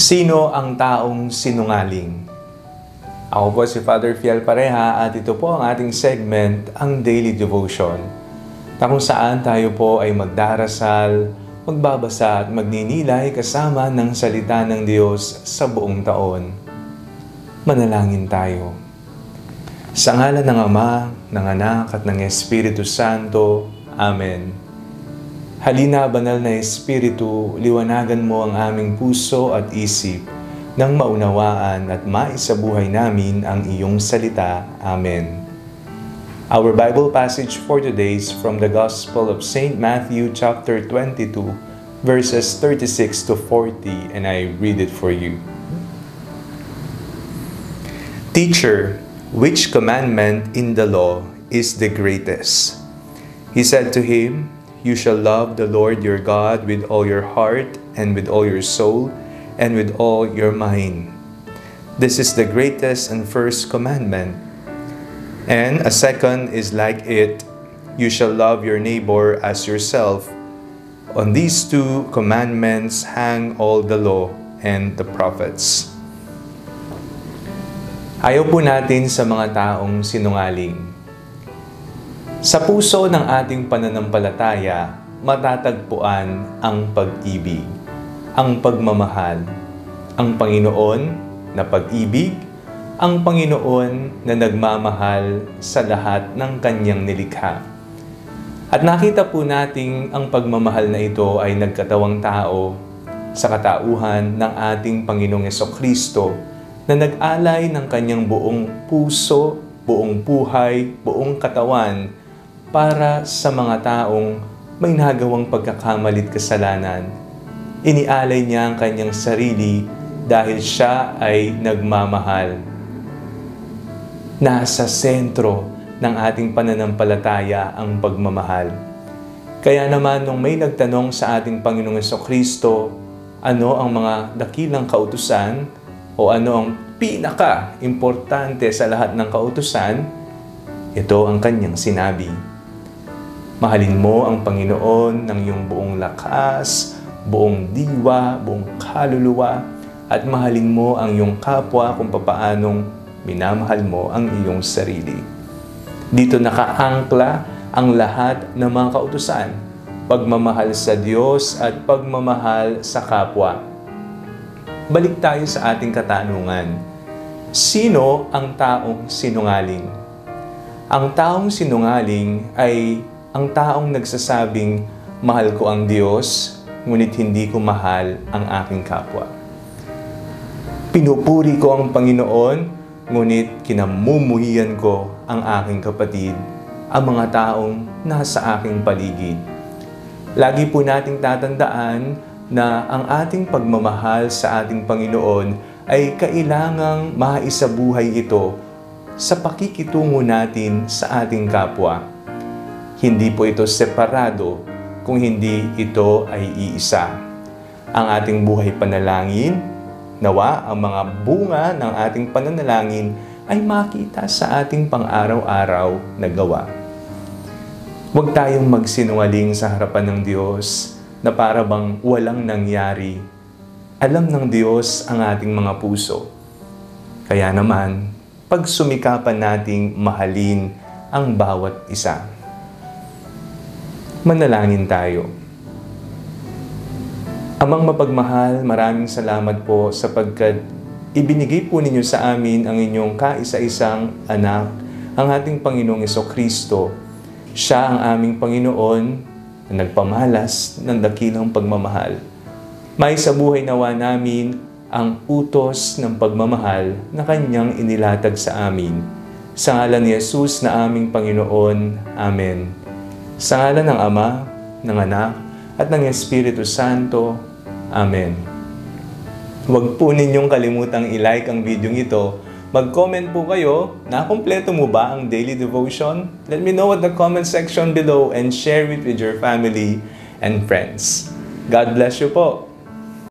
Sino ang taong sinungaling? Ako po si Father Fiel Pareha at ito po ang ating segment, ang Daily Devotion, na kung saan tayo po ay magdarasal, magbabasa at magninilay kasama ng salita ng Diyos sa buong taon. Manalangin tayo. Sa ngalan ng Ama, ng Anak at ng Espiritu Santo. Amen. Halina, banal na Espiritu, liwanagan mo ang aming puso at isip nang maunawaan at maisabuhay namin ang iyong salita. Amen. Our Bible passage for today is from the Gospel of St. Matthew chapter 22, verses 36 to 40, and I read it for you. Teacher, which commandment in the law is the greatest? He said to him, You shall love the Lord your God with all your heart, and with all your soul, and with all your mind. This is the greatest and first commandment. And a second is like it you shall love your neighbor as yourself. On these two commandments hang all the law and the prophets. Ayaw po natin sa mga taong sinungaling. Sa puso ng ating pananampalataya, matatagpuan ang pag-ibig, ang pagmamahal, ang Panginoon na pag-ibig, ang Panginoon na nagmamahal sa lahat ng kanyang nilikha. At nakita po nating ang pagmamahal na ito ay nagkatawang tao sa katauhan ng ating Panginoong Kristo na nag-alay ng kanyang buong puso, buong buhay, buong katawan para sa mga taong may nagawang pagkakamalit kasalanan. Inialay niya ang kanyang sarili dahil siya ay nagmamahal. Nasa sentro ng ating pananampalataya ang pagmamahal. Kaya naman nung may nagtanong sa ating Panginoong Kristo, ano ang mga dakilang kautusan o ano ang pinaka-importante sa lahat ng kautusan, ito ang kanyang sinabi. Mahalin mo ang Panginoon ng iyong buong lakas, buong diwa, buong kaluluwa, at mahalin mo ang iyong kapwa kung papaanong minamahal mo ang iyong sarili. Dito nakaangkla ang lahat ng mga kautusan, pagmamahal sa Diyos at pagmamahal sa kapwa. Balik tayo sa ating katanungan. Sino ang taong sinungaling? Ang taong sinungaling ay ang taong nagsasabing, mahal ko ang Diyos, ngunit hindi ko mahal ang aking kapwa. Pinupuri ko ang Panginoon, ngunit kinamumuhian ko ang aking kapatid, ang mga taong nasa aking paligid. Lagi po nating tatandaan na ang ating pagmamahal sa ating Panginoon ay kailangang maisabuhay ito sa pakikitungo natin sa ating kapwa. Hindi po ito separado kung hindi ito ay iisa. Ang ating buhay panalangin, nawa ang mga bunga ng ating pananalangin ay makita sa ating pang-araw-araw na gawa. Huwag tayong magsinungaling sa harapan ng Diyos na para bang walang nangyari. Alam ng Diyos ang ating mga puso. Kaya naman, pagsumikapan nating mahalin ang bawat isa. Manalangin tayo. Amang mapagmahal, maraming salamat po sapagkat ibinigay po ninyo sa amin ang inyong kaisa-isang anak, ang ating Panginoong Iso Kristo. Siya ang aming Panginoon na nagpamalas ng dakilang pagmamahal. May sa buhay nawa namin ang utos ng pagmamahal na kanyang inilatag sa amin. Sa ngalan ni Jesus na aming Panginoon. Amen. Sa ngalan ng Ama, ng Anak, at ng Espiritu Santo. Amen. Huwag po ninyong kalimutang i-like ang video ito. Mag-comment po kayo na kumpleto mo ba ang daily devotion? Let me know at the comment section below and share it with your family and friends. God bless you po.